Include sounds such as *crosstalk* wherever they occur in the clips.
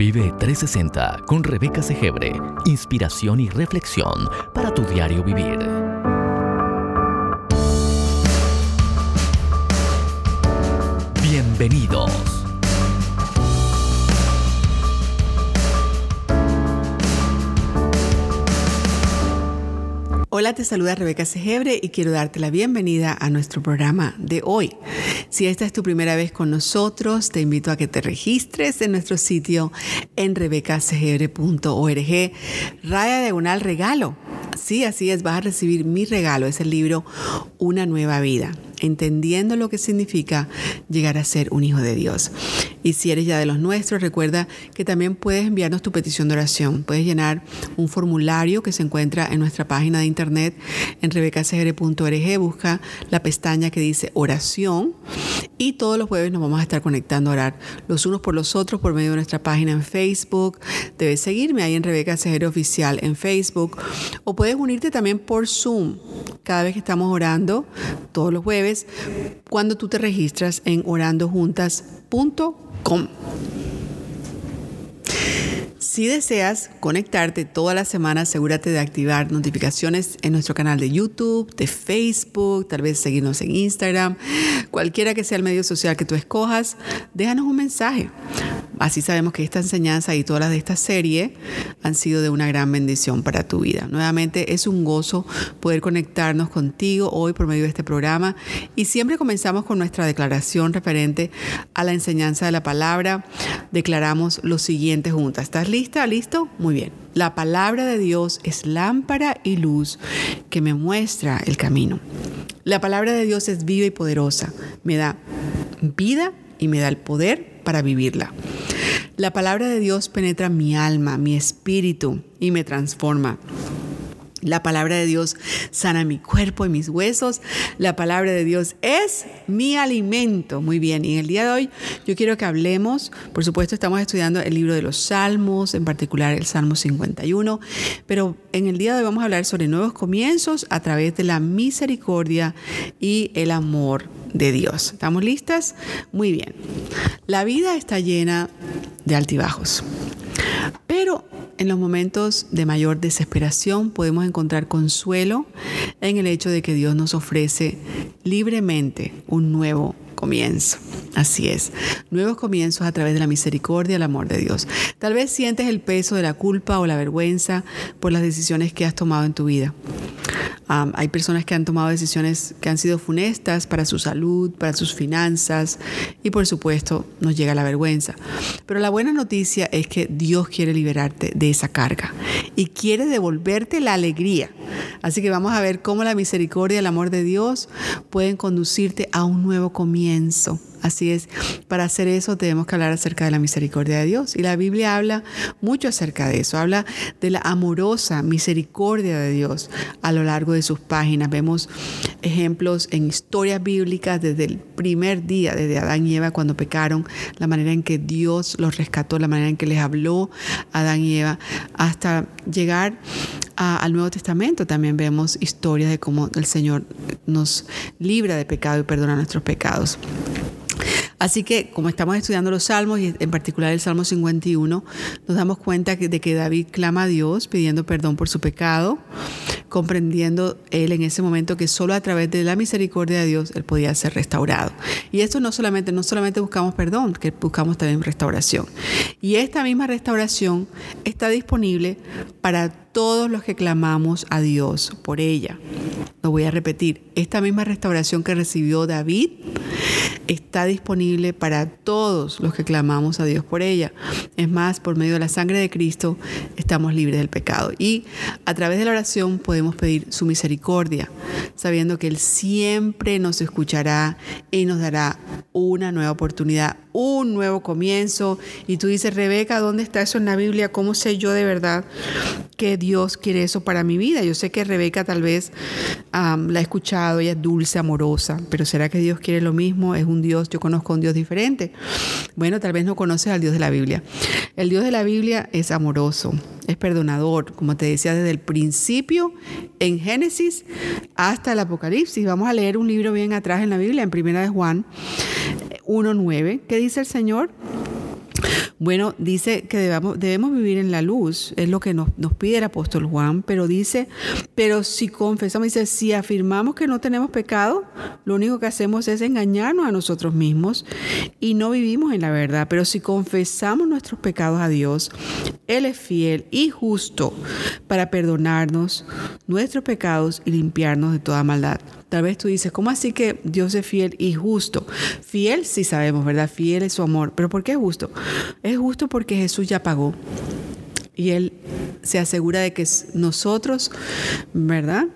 Vive 360 con Rebeca Segebre. Inspiración y reflexión para tu diario vivir. Bienvenidos. Hola, te saluda Rebeca Segebre y quiero darte la bienvenida a nuestro programa de hoy. Si esta es tu primera vez con nosotros, te invito a que te registres en nuestro sitio en rebecasegebre.org, raya diagonal regalo. Sí, así es, vas a recibir mi regalo, es el libro Una nueva vida entendiendo lo que significa llegar a ser un hijo de Dios. Y si eres ya de los nuestros, recuerda que también puedes enviarnos tu petición de oración. Puedes llenar un formulario que se encuentra en nuestra página de internet en rebecasegre.org. Busca la pestaña que dice oración y todos los jueves nos vamos a estar conectando a orar los unos por los otros por medio de nuestra página en Facebook. Debes seguirme ahí en Rebeca Segre Oficial en Facebook o puedes unirte también por Zoom cada vez que estamos orando todos los jueves cuando tú te registras en orandojuntas.com. Si deseas conectarte toda la semana, asegúrate de activar notificaciones en nuestro canal de YouTube, de Facebook, tal vez seguirnos en Instagram, cualquiera que sea el medio social que tú escojas, déjanos un mensaje. Así sabemos que esta enseñanza y todas las de esta serie han sido de una gran bendición para tu vida. Nuevamente es un gozo poder conectarnos contigo hoy por medio de este programa y siempre comenzamos con nuestra declaración referente a la enseñanza de la palabra. Declaramos lo siguiente juntas. ¿Estás lista? ¿Listo? Muy bien. La palabra de Dios es lámpara y luz que me muestra el camino. La palabra de Dios es viva y poderosa. Me da vida y me da el poder para vivirla. La palabra de Dios penetra mi alma, mi espíritu y me transforma. La palabra de Dios sana mi cuerpo y mis huesos. La palabra de Dios es mi alimento. Muy bien, y en el día de hoy yo quiero que hablemos, por supuesto estamos estudiando el libro de los Salmos, en particular el Salmo 51, pero en el día de hoy vamos a hablar sobre nuevos comienzos a través de la misericordia y el amor de Dios. ¿Estamos listas? Muy bien. La vida está llena de altibajos, pero en los momentos de mayor desesperación podemos encontrar consuelo en el hecho de que Dios nos ofrece libremente un nuevo comienzo. Así es, nuevos comienzos a través de la misericordia el amor de Dios. Tal vez sientes el peso de la culpa o la vergüenza por las decisiones que has tomado en tu vida hay personas que han tomado decisiones que han sido funestas para su salud, para sus finanzas y por supuesto nos llega la vergüenza. Pero la buena noticia es que Dios quiere liberarte de esa carga y quiere devolverte la alegría. Así que vamos a ver cómo la misericordia y el amor de Dios pueden conducirte a un nuevo comienzo Así es, para hacer eso tenemos que hablar acerca de la misericordia de Dios. Y la Biblia habla mucho acerca de eso, habla de la amorosa misericordia de Dios a lo largo de sus páginas. Vemos ejemplos en historias bíblicas desde el primer día, desde Adán y Eva cuando pecaron, la manera en que Dios los rescató, la manera en que les habló a Adán y Eva, hasta llegar al Nuevo Testamento también vemos historias de cómo el Señor nos libra de pecado y perdona nuestros pecados. Así que como estamos estudiando los salmos y en particular el Salmo 51, nos damos cuenta de que David clama a Dios pidiendo perdón por su pecado, comprendiendo él en ese momento que solo a través de la misericordia de Dios él podía ser restaurado. Y esto no solamente, no solamente buscamos perdón, que buscamos también restauración. Y esta misma restauración está disponible para todos los que clamamos a Dios por ella. Lo voy a repetir, esta misma restauración que recibió David está disponible para todos los que clamamos a Dios por ella. Es más, por medio de la sangre de Cristo estamos libres del pecado. Y a través de la oración podemos pedir su misericordia, sabiendo que Él siempre nos escuchará y nos dará una nueva oportunidad, un nuevo comienzo. Y tú dices, Rebeca, ¿dónde está eso en la Biblia? ¿Cómo sé yo de verdad que Dios quiere eso para mi vida? Yo sé que Rebeca tal vez la ha escuchado, ella es dulce, amorosa, pero ¿será que Dios quiere lo mismo? Es un Dios, yo conozco un Dios diferente. Bueno, tal vez no conoces al Dios de la Biblia. El Dios de la Biblia es amoroso, es perdonador, como te decía desde el principio en Génesis hasta el Apocalipsis. Vamos a leer un libro bien atrás en la Biblia, en Primera de Juan 1.9. ¿Qué dice el Señor? Bueno, dice que debemos, vivir en la luz, es lo que nos, nos, pide el apóstol Juan, pero dice, pero si confesamos, dice, si afirmamos que no tenemos pecado, lo único que hacemos es engañarnos a nosotros mismos y no vivimos en la verdad, pero si confesamos nuestros pecados a Dios, Él es fiel y justo para perdonarnos nuestros pecados y limpiarnos de toda maldad. Tal vez tú dices, ¿cómo así que Dios es fiel y justo? Fiel sí sabemos, ¿verdad? Fiel es su amor. ¿Pero por qué es justo? Es justo porque Jesús ya pagó. Y Él se asegura de que nosotros, ¿verdad?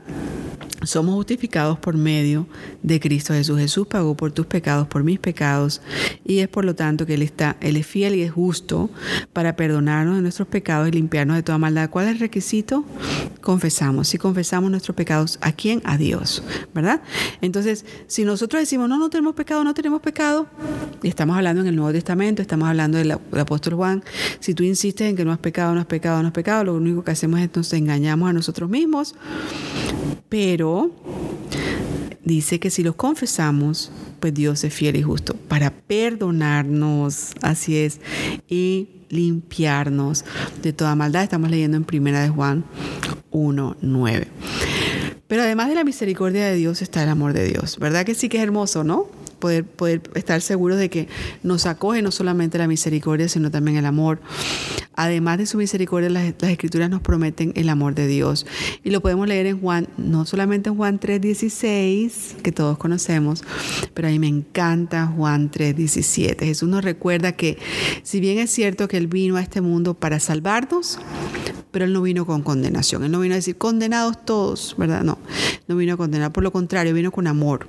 Somos justificados por medio de Cristo Jesús. Jesús pagó por tus pecados, por mis pecados, y es por lo tanto que Él está, Él es fiel y es justo para perdonarnos de nuestros pecados y limpiarnos de toda maldad. ¿Cuál es el requisito? Confesamos. Si confesamos nuestros pecados, ¿a quién? A Dios, ¿verdad? Entonces, si nosotros decimos, no, no tenemos pecado, no tenemos pecado, y estamos hablando en el Nuevo Testamento, estamos hablando del, apóstol Juan, si tú insistes en que no has pecado, no has pecado, no has pecado, lo único que hacemos es nos engañamos a nosotros mismos, pero dice que si los confesamos, pues Dios es fiel y justo para perdonarnos, así es, y limpiarnos de toda maldad. Estamos leyendo en Primera de Juan 1.9. Pero además de la misericordia de Dios está el amor de Dios. ¿Verdad que sí que es hermoso, no? Poder, poder estar seguros de que nos acoge no solamente la misericordia, sino también el amor. Además de su misericordia, las, escrituras nos prometen el amor de Dios. Y lo podemos leer en Juan, no solamente en Juan 3.16, que todos conocemos, pero a mí me encanta Juan 3.17. Jesús nos recuerda que si bien es cierto que Él vino a este mundo para salvarnos, pero Él no vino con condenación. Él no vino a decir condenados todos, ¿verdad? No, no vino a condenar, por lo contrario, vino con amor.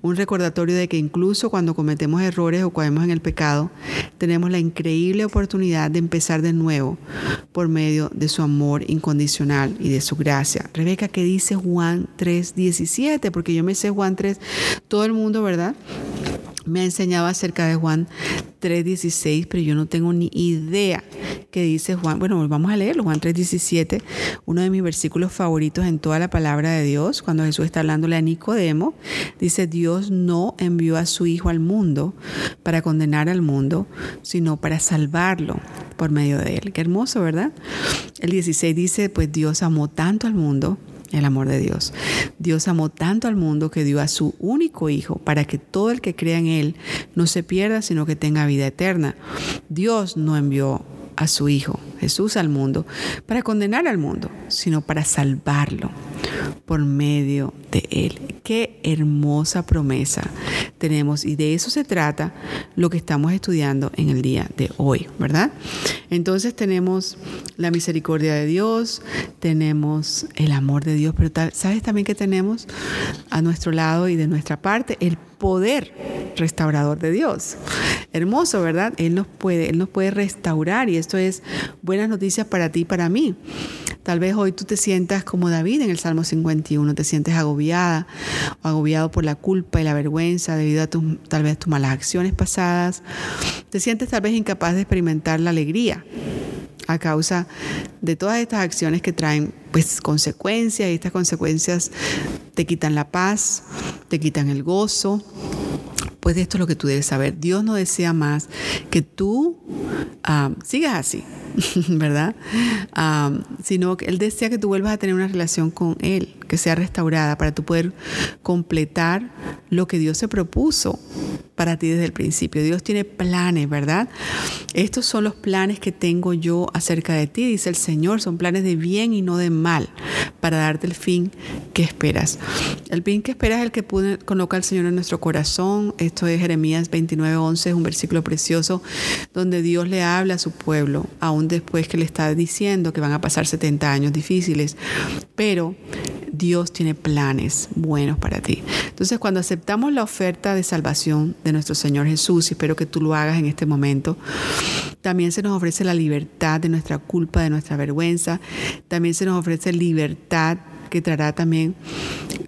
Un recordatorio de que incluso cuando cometemos errores o caemos en el pecado, tenemos la increíble oportunidad de empezar de nuevo por medio de su amor incondicional y de su gracia. Rebeca, ¿qué dice Juan 3:17? Porque yo me sé Juan 3, todo el mundo, ¿verdad? Me ha enseñado acerca de Juan 3.16, pero yo no tengo ni idea qué dice Juan. Bueno, vamos a leerlo, Juan 3.17, uno de mis versículos favoritos en toda la palabra de Dios, cuando Jesús está hablándole a Nicodemo, dice, Dios no envió a su Hijo al mundo para condenar al mundo, sino para salvarlo por medio de él. Qué hermoso, ¿verdad? El 16 dice, pues Dios amó tanto al mundo el amor de Dios. Dios amó tanto al mundo que dio a su único Hijo para que todo el que crea en Él no se pierda, sino que tenga vida eterna. Dios no envió a su Hijo, Jesús, al mundo para condenar al mundo, sino para salvarlo por medio de Él. Qué hermosa promesa tenemos y de eso se trata lo que estamos estudiando en el día de hoy, ¿verdad? Entonces tenemos la misericordia de Dios, tenemos el amor de Dios, pero ¿sabes también que tenemos a nuestro lado y de nuestra parte el poder restaurador de Dios? Hermoso, ¿verdad? Él nos puede, Él nos puede restaurar y esto es buenas noticias para ti y para mí. Tal vez hoy tú te sientas como David en el Salmo 51, te sientes agobiada o agobiado por la culpa y la vergüenza debido a tus, tal vez tus malas acciones pasadas. Te sientes tal vez incapaz de experimentar la alegría a causa de todas estas acciones que traen pues consecuencias y estas consecuencias te quitan la paz, te quitan el gozo. Pues esto es lo que tú debes saber. Dios no desea más que tú ah, sigas así, *laughs* ¿verdad? sino que Él desea que tú vuelvas a tener una relación con Él, que sea restaurada para tú poder completar lo que Dios se propuso para ti desde el principio. Dios tiene planes, ¿verdad? Estos son los planes que tengo yo acerca de ti, dice el Señor, son planes de bien y no de mal, para darte el fin que esperas. El fin que esperas es el que coloca el Señor en nuestro corazón. Esto es Jeremías 29:11, es un versículo precioso donde Dios le habla a su pueblo, aún después que le está diciendo que van a pasar 70 años difíciles, pero Dios tiene planes buenos para ti. Entonces, cuando aceptamos la oferta de salvación de nuestro Señor Jesús, y espero que tú lo hagas en este momento, también se nos ofrece la libertad de nuestra culpa, de nuestra vergüenza, también se nos ofrece libertad que traerá también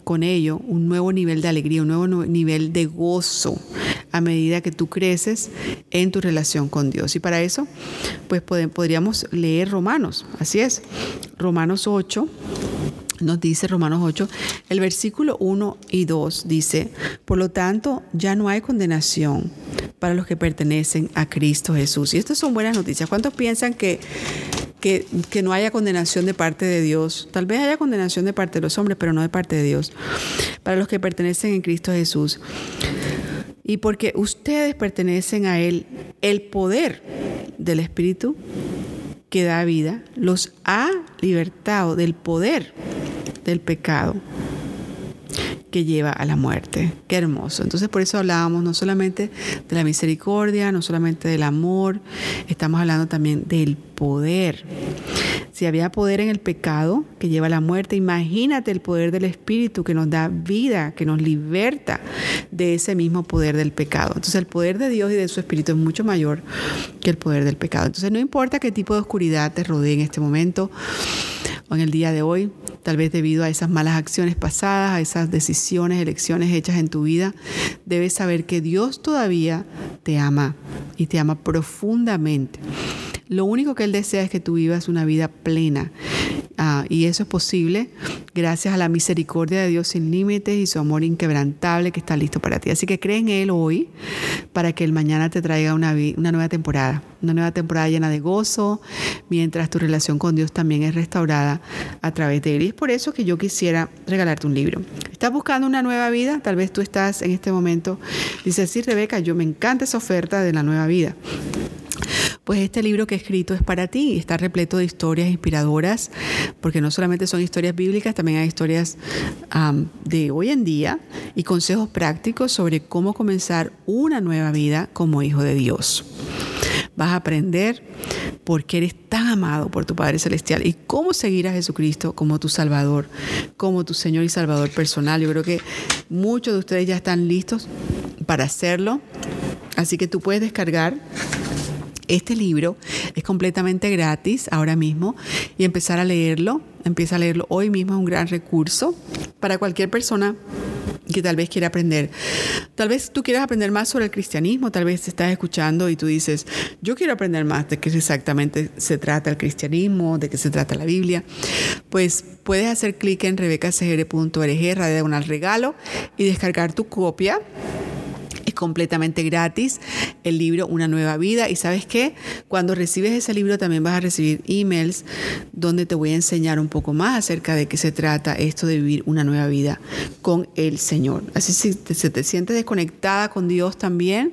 con ello un nuevo nivel de alegría, un nuevo nivel de gozo a medida que tú creces en tu relación con Dios. Y para eso, pues podríamos leer Romanos, así es, Romanos 8 nos dice Romanos 8, el versículo 1 y 2 dice, por lo tanto, ya no hay condenación para los que pertenecen a Cristo Jesús. Y estas son buenas noticias. ¿Cuántos piensan que, que, no haya condenación de parte de Dios? Tal vez haya condenación de parte de los hombres, pero no de parte de Dios. Para los que pertenecen en Cristo Jesús. Y porque ustedes pertenecen a Él, el poder del Espíritu que da vida los ha libertado del poder del pecado que lleva a la muerte. Qué hermoso. Entonces por eso hablábamos no solamente de la misericordia, no solamente del amor, estamos hablando también del poder. Si había poder en el pecado que lleva a la muerte, imagínate el poder del Espíritu que nos da vida, que nos liberta de ese mismo poder del pecado. Entonces el poder de Dios y de su Espíritu es mucho mayor que el poder del pecado. Entonces no importa qué tipo de oscuridad te rodee en este momento en el día de hoy, tal vez debido a esas malas acciones pasadas, a esas decisiones, elecciones hechas en tu vida, debes saber que Dios todavía te ama y te ama profundamente. Lo único que Él desea es que tú vivas una vida plena. Ah, y eso es posible gracias a la misericordia de Dios sin límites y su amor inquebrantable que está listo para ti. Así que cree en Él hoy para que el mañana te traiga una, una nueva temporada, una nueva temporada llena de gozo, mientras tu relación con Dios también es restaurada a través de Él. Y es por eso que yo quisiera regalarte un libro. ¿Estás buscando una nueva vida? Tal vez tú estás en este momento, dices, sí, Rebeca, yo me encanta esa oferta de la nueva vida. Pues este libro que he escrito es para ti, está repleto de historias inspiradoras, porque no solamente son historias bíblicas, también hay historias de hoy en día y consejos prácticos sobre cómo comenzar una nueva vida como hijo de Dios. Vas a aprender por qué eres tan amado por tu Padre Celestial y cómo seguir a Jesucristo como tu Salvador, como tu Señor y Salvador personal. Yo creo que muchos de ustedes ya están listos para hacerlo, así que tú puedes descargar este libro es completamente gratis ahora mismo y empezar a leerlo, empieza a leerlo hoy mismo, es un gran recurso para cualquier persona que tal vez quiera aprender. Tal vez tú quieras aprender más sobre el cristianismo, tal vez te estás escuchando y tú dices, yo quiero aprender más de qué exactamente se trata el cristianismo, de qué se trata la Biblia. Pues puedes hacer clic en rebecacgr.org, radio un regalo y descargar tu copia completamente gratis el libro Una nueva vida. Y sabes qué, cuando recibes ese libro también vas a recibir emails donde te voy a enseñar un poco más acerca de qué se trata esto de vivir una nueva vida con el Señor. Así si se te sientes desconectada con Dios también,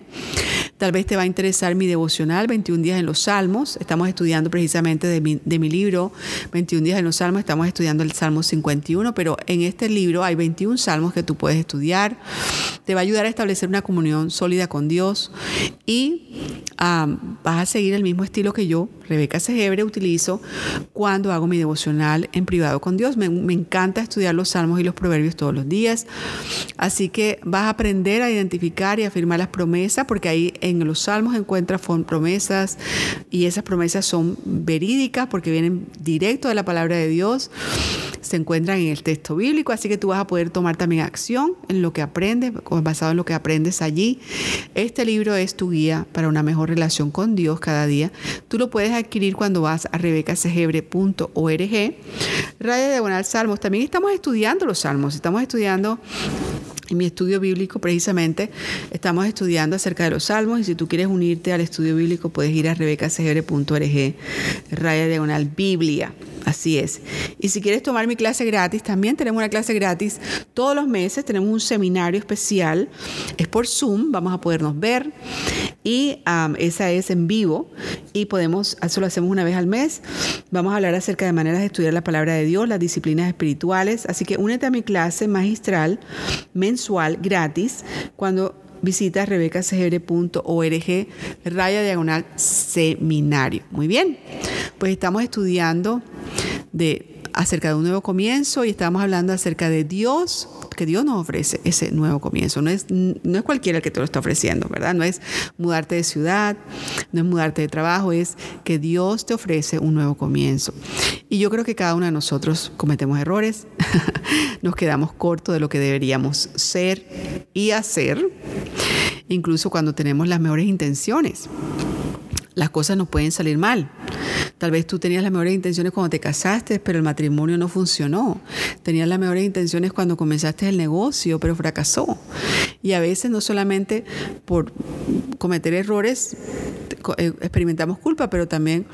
tal vez te va a interesar mi devocional 21 días en los Salmos. Estamos estudiando precisamente de mi, libro 21 días en los Salmos, estamos estudiando el Salmo 51, pero en este libro hay 21 salmos que tú puedes estudiar. Te va a ayudar a establecer una comunión sólida con Dios y vas a seguir el mismo estilo que yo, Rebeca Segebre, utilizo cuando hago mi devocional en privado con Dios. Me, me encanta estudiar los salmos y los proverbios todos los días. Así que vas a aprender a identificar y afirmar las promesas, porque ahí en los salmos encuentras promesas y esas promesas son verídicas porque vienen directo de la palabra de Dios se encuentran en el texto bíblico, así que tú vas a poder tomar también acción en lo que aprendes, basado en lo que aprendes allí. Este libro es tu guía para una mejor relación con Dios cada día. Tú lo puedes adquirir cuando vas a rebecasegebre.org. Radio Diagonal Salmos. También estamos estudiando los salmos, estamos estudiando en mi estudio bíblico, precisamente, estamos estudiando acerca de los salmos y si tú quieres unirte al estudio bíblico, puedes ir a rebecasegebre.org, raya diagonal Biblia. Así es. Y si quieres tomar mi clase gratis, también tenemos una clase gratis todos los meses. Tenemos un seminario especial. Es por Zoom, vamos a podernos ver. Y esa es en vivo. Y podemos, eso lo hacemos una vez al mes. Vamos a hablar acerca de maneras de estudiar la palabra de Dios, las disciplinas espirituales. Así que únete a mi clase magistral mensual gratis cuando visitas rebecasegre.org raya diagonal seminario. Muy bien, pues estamos estudiando de acerca de un nuevo comienzo y estamos hablando acerca de Dios, que Dios nos ofrece ese nuevo comienzo. No es, no es cualquiera el que te lo está ofreciendo, ¿verdad? No es mudarte de ciudad, no es mudarte de trabajo, es que Dios te ofrece un nuevo comienzo. Y yo creo que cada uno de nosotros cometemos errores, *laughs* nos quedamos cortos de lo que deberíamos ser y hacer, incluso cuando tenemos las mejores intenciones. las cosas nos pueden salir mal. Tal vez tú tenías las mejores intenciones cuando te casaste, pero el matrimonio no funcionó. Tenías las mejores intenciones cuando comenzaste el negocio, pero fracasó. Y a veces no solamente por cometer errores eh, experimentamos culpa, pero también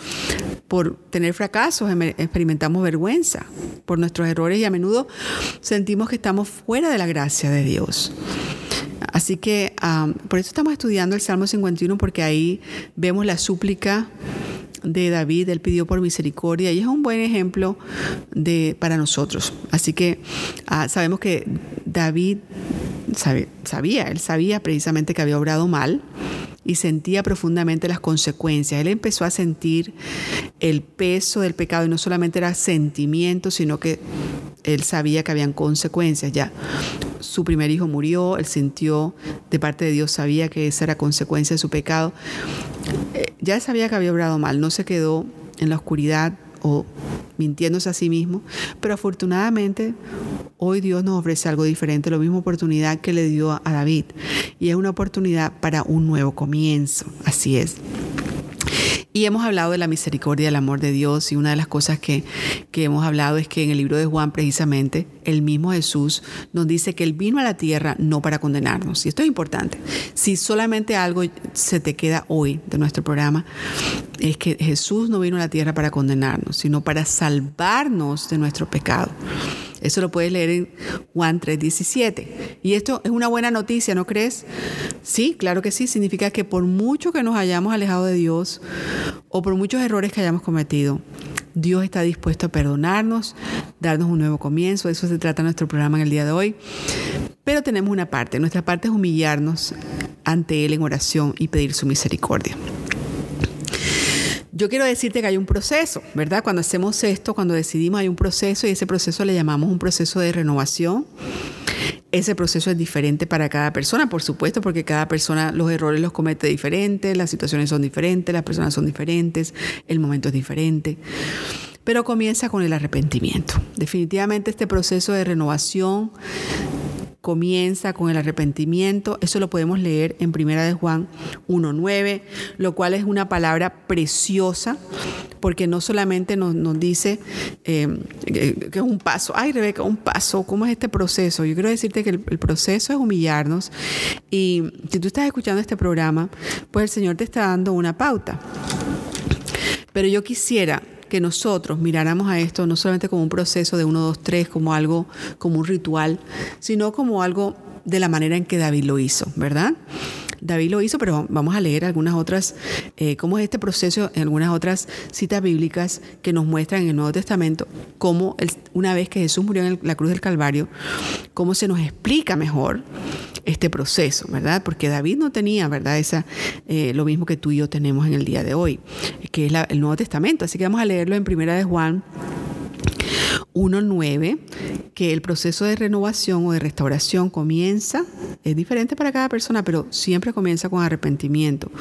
por tener fracasos experimentamos vergüenza por nuestros errores y a menudo sentimos que estamos fuera de la gracia de Dios. Así que por eso estamos estudiando el Salmo 51 porque ahí vemos la súplica de David, él pidió por misericordia y es un buen ejemplo de, para nosotros. Así que ah, sabemos que David sabía, él sabía precisamente que había obrado mal y sentía profundamente las consecuencias. Él empezó a sentir el peso del pecado y no solamente era sentimiento, sino que él sabía que habían consecuencias ya. Su primer hijo murió, él sintió de parte de Dios, sabía que esa era consecuencia de su pecado. Ya sabía que había obrado mal, no se quedó en la oscuridad o mintiéndose a sí mismo, pero afortunadamente hoy Dios nos ofrece algo diferente, la misma oportunidad que le dio a David, y es una oportunidad para un nuevo comienzo, así es. Y hemos hablado de la misericordia, del amor de Dios y una de las cosas que, que, hemos hablado es que en el libro de Juan precisamente el mismo Jesús nos dice que Él vino a la tierra no para condenarnos. Y esto es importante. Si solamente algo se te queda hoy de nuestro programa, es que Jesús no vino a la tierra para condenarnos, sino para salvarnos de nuestro pecado. Eso lo puedes leer en Juan 3:17. Y esto es una buena noticia, ¿no crees? Sí, claro que sí. Significa que por mucho que nos hayamos alejado de Dios o por muchos errores que hayamos cometido, Dios está dispuesto a perdonarnos, darnos un nuevo comienzo. De eso se trata nuestro programa en el día de hoy. Pero tenemos una parte. Nuestra parte es humillarnos ante Él en oración y pedir su misericordia. Yo quiero decirte que hay un proceso, ¿verdad? Cuando hacemos esto, cuando decidimos, hay un proceso y ese proceso le llamamos un proceso de renovación. Ese proceso es diferente para cada persona, por supuesto, porque cada persona los errores los comete diferentes, las situaciones son diferentes, las personas son diferentes, el momento es diferente. Pero comienza con el arrepentimiento. Definitivamente este proceso de renovación comienza con el arrepentimiento. Eso lo podemos leer en Primera de Juan 1.9, lo cual es una palabra preciosa porque no solamente nos, dice eh, que es un paso, ay Rebeca, un paso, ¿cómo es este proceso? Yo quiero decirte que el proceso es humillarnos y si tú estás escuchando este programa, pues el Señor te está dando una pauta. Pero yo quisiera que nosotros miráramos a esto no solamente como un proceso de uno, dos, tres, como algo, como un ritual, sino como algo de la manera en que David lo hizo, ¿verdad? David lo hizo, pero vamos a leer algunas otras, eh, cómo es este proceso en algunas otras citas bíblicas que nos muestran en el Nuevo Testamento cómo una vez que Jesús murió en la cruz del Calvario, cómo se nos explica mejor este proceso, ¿verdad? Porque David no tenía, ¿verdad? Esa, eh, lo mismo que tú y yo tenemos en el día de hoy, que es el Nuevo Testamento. Así que vamos a leerlo en Primera de Juan 1.9, que el proceso de renovación o de restauración comienza, es diferente para cada persona, pero siempre comienza con arrepentimiento.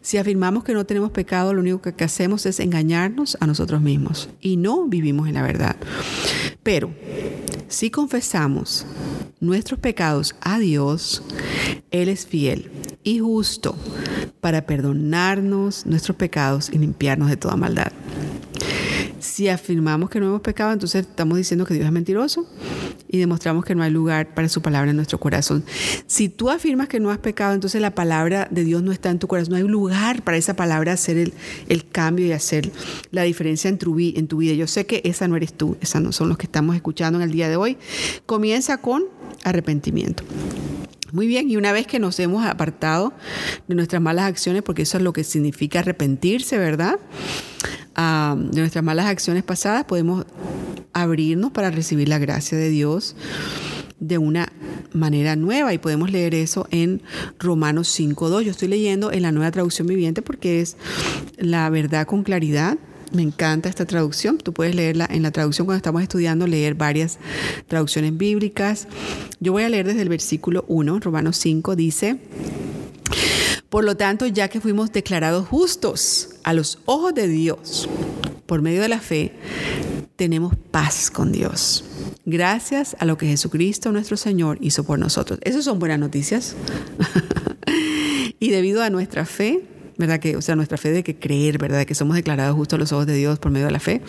Si afirmamos que no tenemos pecado, lo único que hacemos es engañarnos a nosotros mismos y no vivimos en la verdad. Pero si confesamos nuestros pecados a Dios, Él es fiel y justo para perdonarnos nuestros pecados y limpiarnos de toda maldad. Si afirmamos que no hemos pecado, entonces estamos diciendo que Dios es mentiroso y demostramos que no hay lugar para su palabra en nuestro corazón. Si tú afirmas que no has pecado, entonces la palabra de Dios no está en tu corazón. No hay lugar para esa palabra hacer el, cambio y hacer la diferencia en tu, en tu vida. Yo sé que esa no eres tú, esas no son los que estamos escuchando en el día de hoy. Comienza con arrepentimiento. Muy bien, y una vez que nos hemos apartado de nuestras malas acciones, porque eso es lo que significa arrepentirse, ¿verdad? Ah, de nuestras malas acciones pasadas, podemos abrirnos para recibir la gracia de Dios de una manera nueva y podemos leer eso en Romanos 5.2. Yo estoy leyendo en la nueva traducción viviente porque es la verdad con claridad me encanta esta traducción. Tú puedes leerla en la traducción cuando estamos estudiando, leer varias traducciones bíblicas. Yo voy a leer desde el versículo 1, Romanos 5, dice, por lo tanto, ya que fuimos declarados justos a los ojos de Dios por medio de la fe, tenemos paz con Dios. Gracias a lo que Jesucristo nuestro Señor hizo por nosotros. Esas son buenas noticias. *laughs* y debido a nuestra fe, ¿verdad? Que, o sea, nuestra fe de que creer, ¿verdad? Que somos declarados justos a los ojos de Dios por medio de la fe.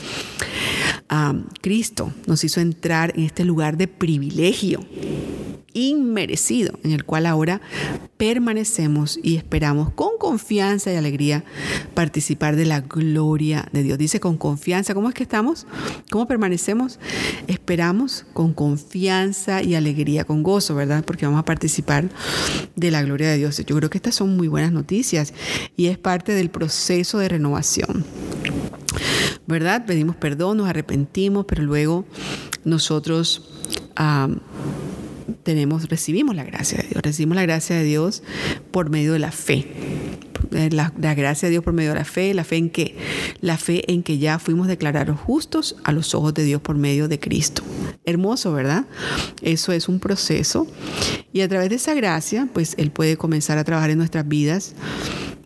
Cristo nos hizo entrar en este lugar de privilegio inmerecido en el cual ahora permanecemos y esperamos con confianza y alegría participar de la gloria de Dios. Dice con confianza, ¿cómo es que estamos? ¿Cómo permanecemos? Esperamos con confianza y alegría, con gozo, ¿verdad? Porque vamos a participar de la gloria de Dios. Yo creo que estas son muy buenas noticias y es parte del proceso de renovación. ¿Verdad? Pedimos perdón, nos arrepentimos, pero luego nosotros tenemos, recibimos la gracia de Dios, recibimos la gracia de Dios por medio de la fe. Eh, la, gracia de Dios por medio de la fe, la fe en que la fe en que ya fuimos declarados justos a los ojos de Dios por medio de Cristo. Hermoso, ¿verdad? Eso es un proceso y a través de esa gracia, pues él puede comenzar a trabajar en nuestras vidas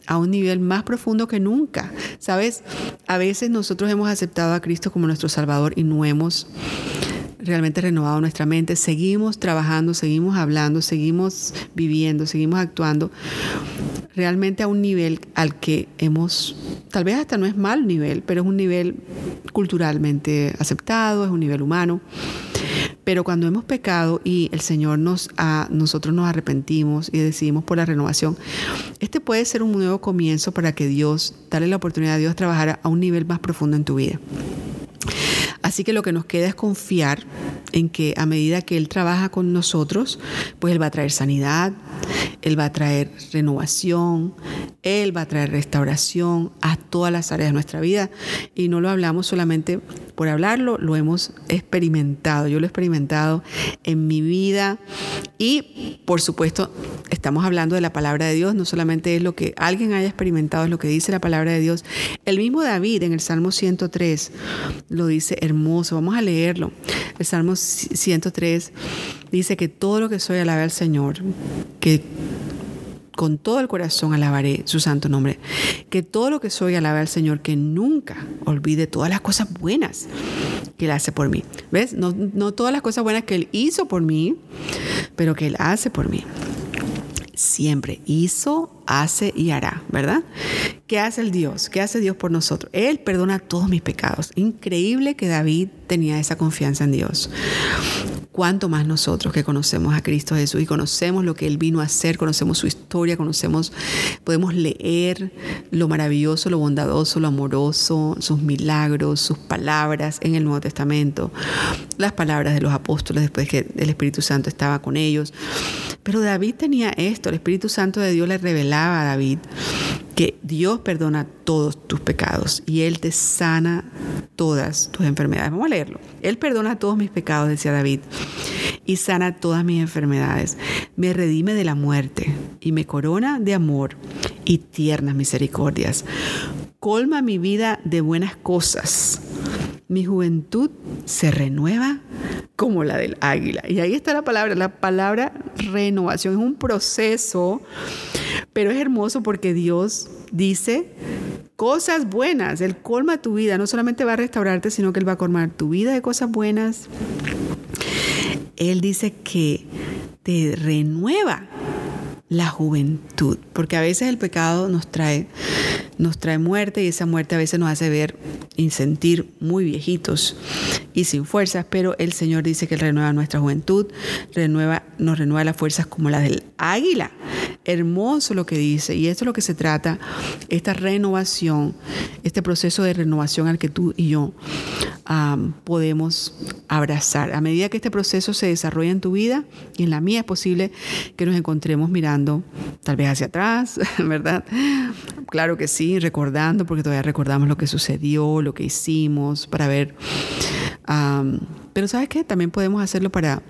a un nivel más profundo que nunca. Sabes, a veces nosotros hemos aceptado a Cristo como nuestro Salvador y no hemos realmente renovado nuestra mente, seguimos trabajando, seguimos hablando, seguimos viviendo, seguimos actuando realmente a un nivel al que hemos, tal vez hasta no es mal nivel, pero es un nivel culturalmente aceptado, es un nivel humano. Pero cuando hemos pecado y el Señor nos a, nosotros nos arrepentimos y decidimos por la renovación, este puede ser un nuevo comienzo para que Dios, darle la oportunidad a Dios trabajar a un nivel más profundo en tu vida. Así que lo que nos queda es confiar en que a medida que Él trabaja con nosotros, pues Él va a traer sanidad, Él va a traer renovación, Él va a traer restauración a todas las áreas de nuestra vida. Y no lo hablamos solamente por hablarlo, lo hemos experimentado. Yo lo he experimentado en mi vida y, por supuesto, estamos hablando de la palabra de Dios, no solamente es lo que alguien haya experimentado, es lo que dice la palabra de Dios. El mismo David en el Salmo 103 lo dice hermoso, vamos a leerlo. El Salmo 103 dice que todo lo que soy alabe al Señor, que con todo el corazón alabaré su santo nombre. Que todo lo que soy alabe al Señor, que nunca olvide todas las cosas buenas que Él hace por mí. ¿Ves? No, no todas las cosas buenas que Él hizo por mí, pero que Él hace por mí siempre hizo, hace y hará, ¿verdad? ¿Qué hace el Dios? ¿Qué hace Dios por nosotros? Él perdona todos mis pecados. Increíble que David tenía esa confianza en Dios cuánto más nosotros que conocemos a Cristo Jesús y conocemos lo que Él vino a hacer, conocemos su historia, conocemos, podemos leer lo maravilloso, lo bondadoso, lo amoroso, sus milagros, sus palabras en el Nuevo Testamento, las palabras de los apóstoles después que el Espíritu Santo estaba con ellos. Pero David tenía esto, el Espíritu Santo de Dios le revelaba a David que Dios perdona todos tus pecados y Él te sana todas tus enfermedades. Vamos a leerlo. Él perdona todos mis pecados, decía David, y sana todas mis enfermedades. Me redime de la muerte y me corona de amor y tiernas misericordias. Colma mi vida de buenas cosas. Mi juventud se renueva como la del águila. Y ahí está la palabra, la palabra renovación. Es un proceso pero es hermoso porque Dios dice cosas buenas. Él colma tu vida. No solamente va a restaurarte, sino que Él va a colmar tu vida de cosas buenas. Él dice que te renueva la juventud, porque a veces el pecado nos trae, nos trae muerte y esa muerte a veces nos hace ver y sentir muy viejitos y sin fuerzas, pero el Señor dice que Él renueva nuestra juventud, renueva, nos renueva las fuerzas como las del águila. Hermoso lo que dice, y esto es lo que se trata, esta renovación, este proceso de renovación al que tú y yo podemos abrazar. A medida que este proceso se desarrolla en tu vida y en la mía es posible que nos encontremos mirando tal vez hacia atrás, *laughs* ¿verdad? Claro que sí, recordando, porque todavía recordamos lo que sucedió, lo que hicimos, para ver. pero ¿sabes qué? También podemos hacerlo para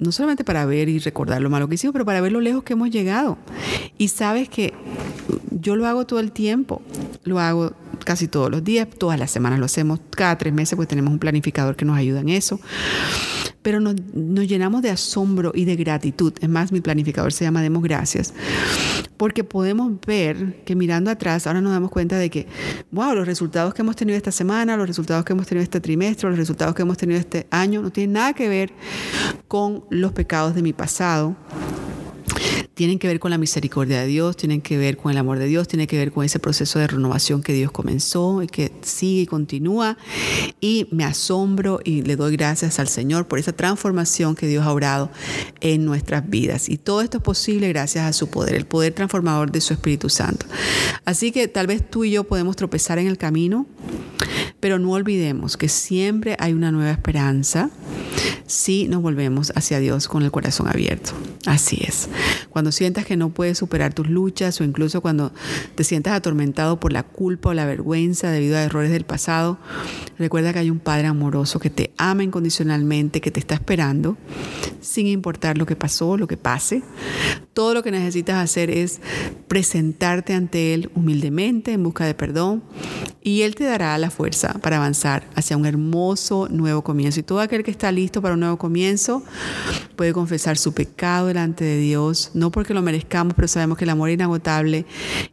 no solamente para ver y recordar lo malo que hicimos, pero para ver lo lejos que hemos llegado. Y sabes que yo lo hago todo el tiempo, lo hago casi todos los días, todas las semanas lo hacemos, cada tres meses pues tenemos un planificador que nos ayuda en eso. Pero nos, llenamos de asombro y de gratitud. Es más, mi planificador se llama Demos Gracias. Porque podemos ver que mirando atrás, ahora nos damos cuenta de que, wow, los resultados que hemos tenido esta semana, los resultados que hemos tenido este trimestre, los resultados que hemos tenido este año, no tienen nada que ver con los pecados de mi pasado tienen que ver con la misericordia de Dios, tienen que ver con el amor de Dios, tienen que ver con ese proceso de renovación que Dios comenzó y que sigue y continúa. Y me asombro y le doy gracias al Señor por esa transformación que Dios ha obrado en nuestras vidas. Y todo esto es posible gracias a su poder, el poder transformador de su Espíritu Santo. Así que tal vez tú y yo podemos tropezar en el camino, pero no olvidemos que siempre hay una nueva esperanza si nos volvemos hacia Dios con el corazón abierto. Así es. Cuando sientas que no puedes superar tus luchas o incluso cuando te sientas atormentado por la culpa o la vergüenza debido a errores del pasado, recuerda que hay un Padre amoroso que te ama incondicionalmente, que te está esperando, sin importar lo que pasó, lo que pase. Todo lo que necesitas hacer es presentarte ante Él humildemente en busca de perdón y Él te dará la fuerza para avanzar hacia un hermoso nuevo comienzo. Y todo aquel que está listo para un nuevo comienzo puede confesar su pecado delante de Dios, no porque lo merezcamos, pero sabemos que el amor inagotable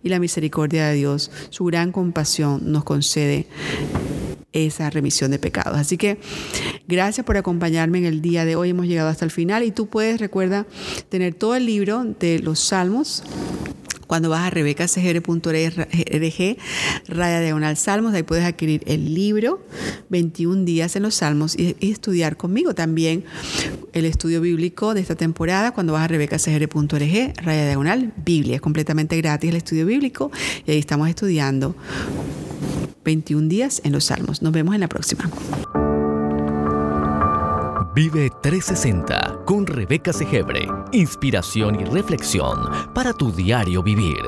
y la misericordia de Dios, su gran compasión nos concede esa remisión de pecados. Así que gracias por acompañarme en el día de hoy. Hemos llegado hasta el final y tú puedes, recuerda, tener todo el libro de los Salmos cuando vas a rebecacgr.org, raya diagonal salmos, ahí puedes adquirir el libro 21 días en los salmos y, estudiar conmigo también el estudio bíblico de esta temporada cuando vas a rebecacgr.org, raya diagonal Biblia. Es completamente gratis el estudio bíblico y ahí estamos estudiando 21 días en los salmos. Nos vemos en la próxima. Vive 360 con Rebeca Segebre. Inspiración y reflexión para tu diario vivir.